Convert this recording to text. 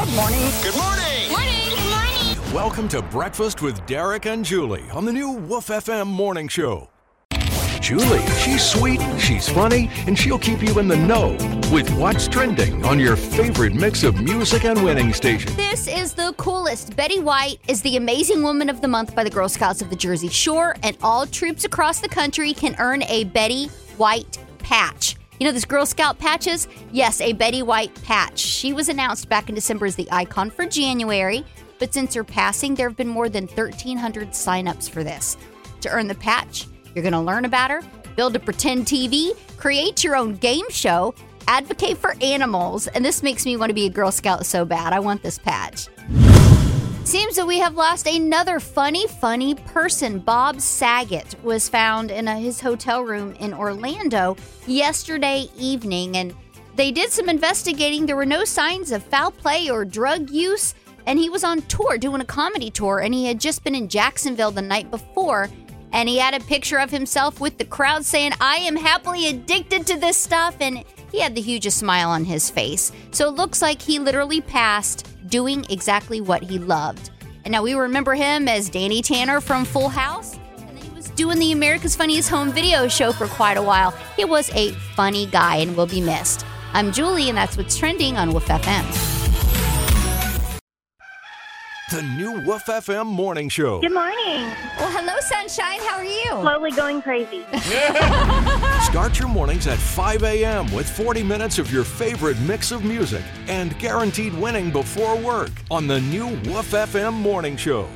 Good morning. Good morning. Morning. Good morning. Welcome to Breakfast with Derek and Julie on the new Woof FM morning show. Julie, she's sweet, she's funny, and she'll keep you in the know with what's trending on your favorite mix of music and winning station. This is the coolest. Betty White is the Amazing Woman of the Month by the Girl Scouts of the Jersey Shore, and all troops across the country can earn a Betty White patch. You know, this Girl Scout patches? Yes, a Betty White patch. She was announced back in December as the icon for January, but since her passing, there have been more than 1,300 signups for this. To earn the patch, you're going to learn about her, build a pretend TV, create your own game show, advocate for animals, and this makes me want to be a Girl Scout so bad. I want this patch. Seems that we have lost another funny, funny person. Bob Saget was found in a, his hotel room in Orlando yesterday evening, and they did some investigating. There were no signs of foul play or drug use, and he was on tour doing a comedy tour, and he had just been in Jacksonville the night before. And he had a picture of himself with the crowd saying, I am happily addicted to this stuff. And he had the hugest smile on his face. So it looks like he literally passed doing exactly what he loved. And now we remember him as Danny Tanner from Full House. And then he was doing the America's Funniest Home Video show for quite a while. He was a funny guy and will be missed. I'm Julie, and that's what's trending on Woof FM. The new Woof FM morning show. Good morning. Well, hello, Sunshine. How are you? Slowly going crazy. Start your mornings at 5 a.m. with 40 minutes of your favorite mix of music and guaranteed winning before work on the new Woof FM morning show.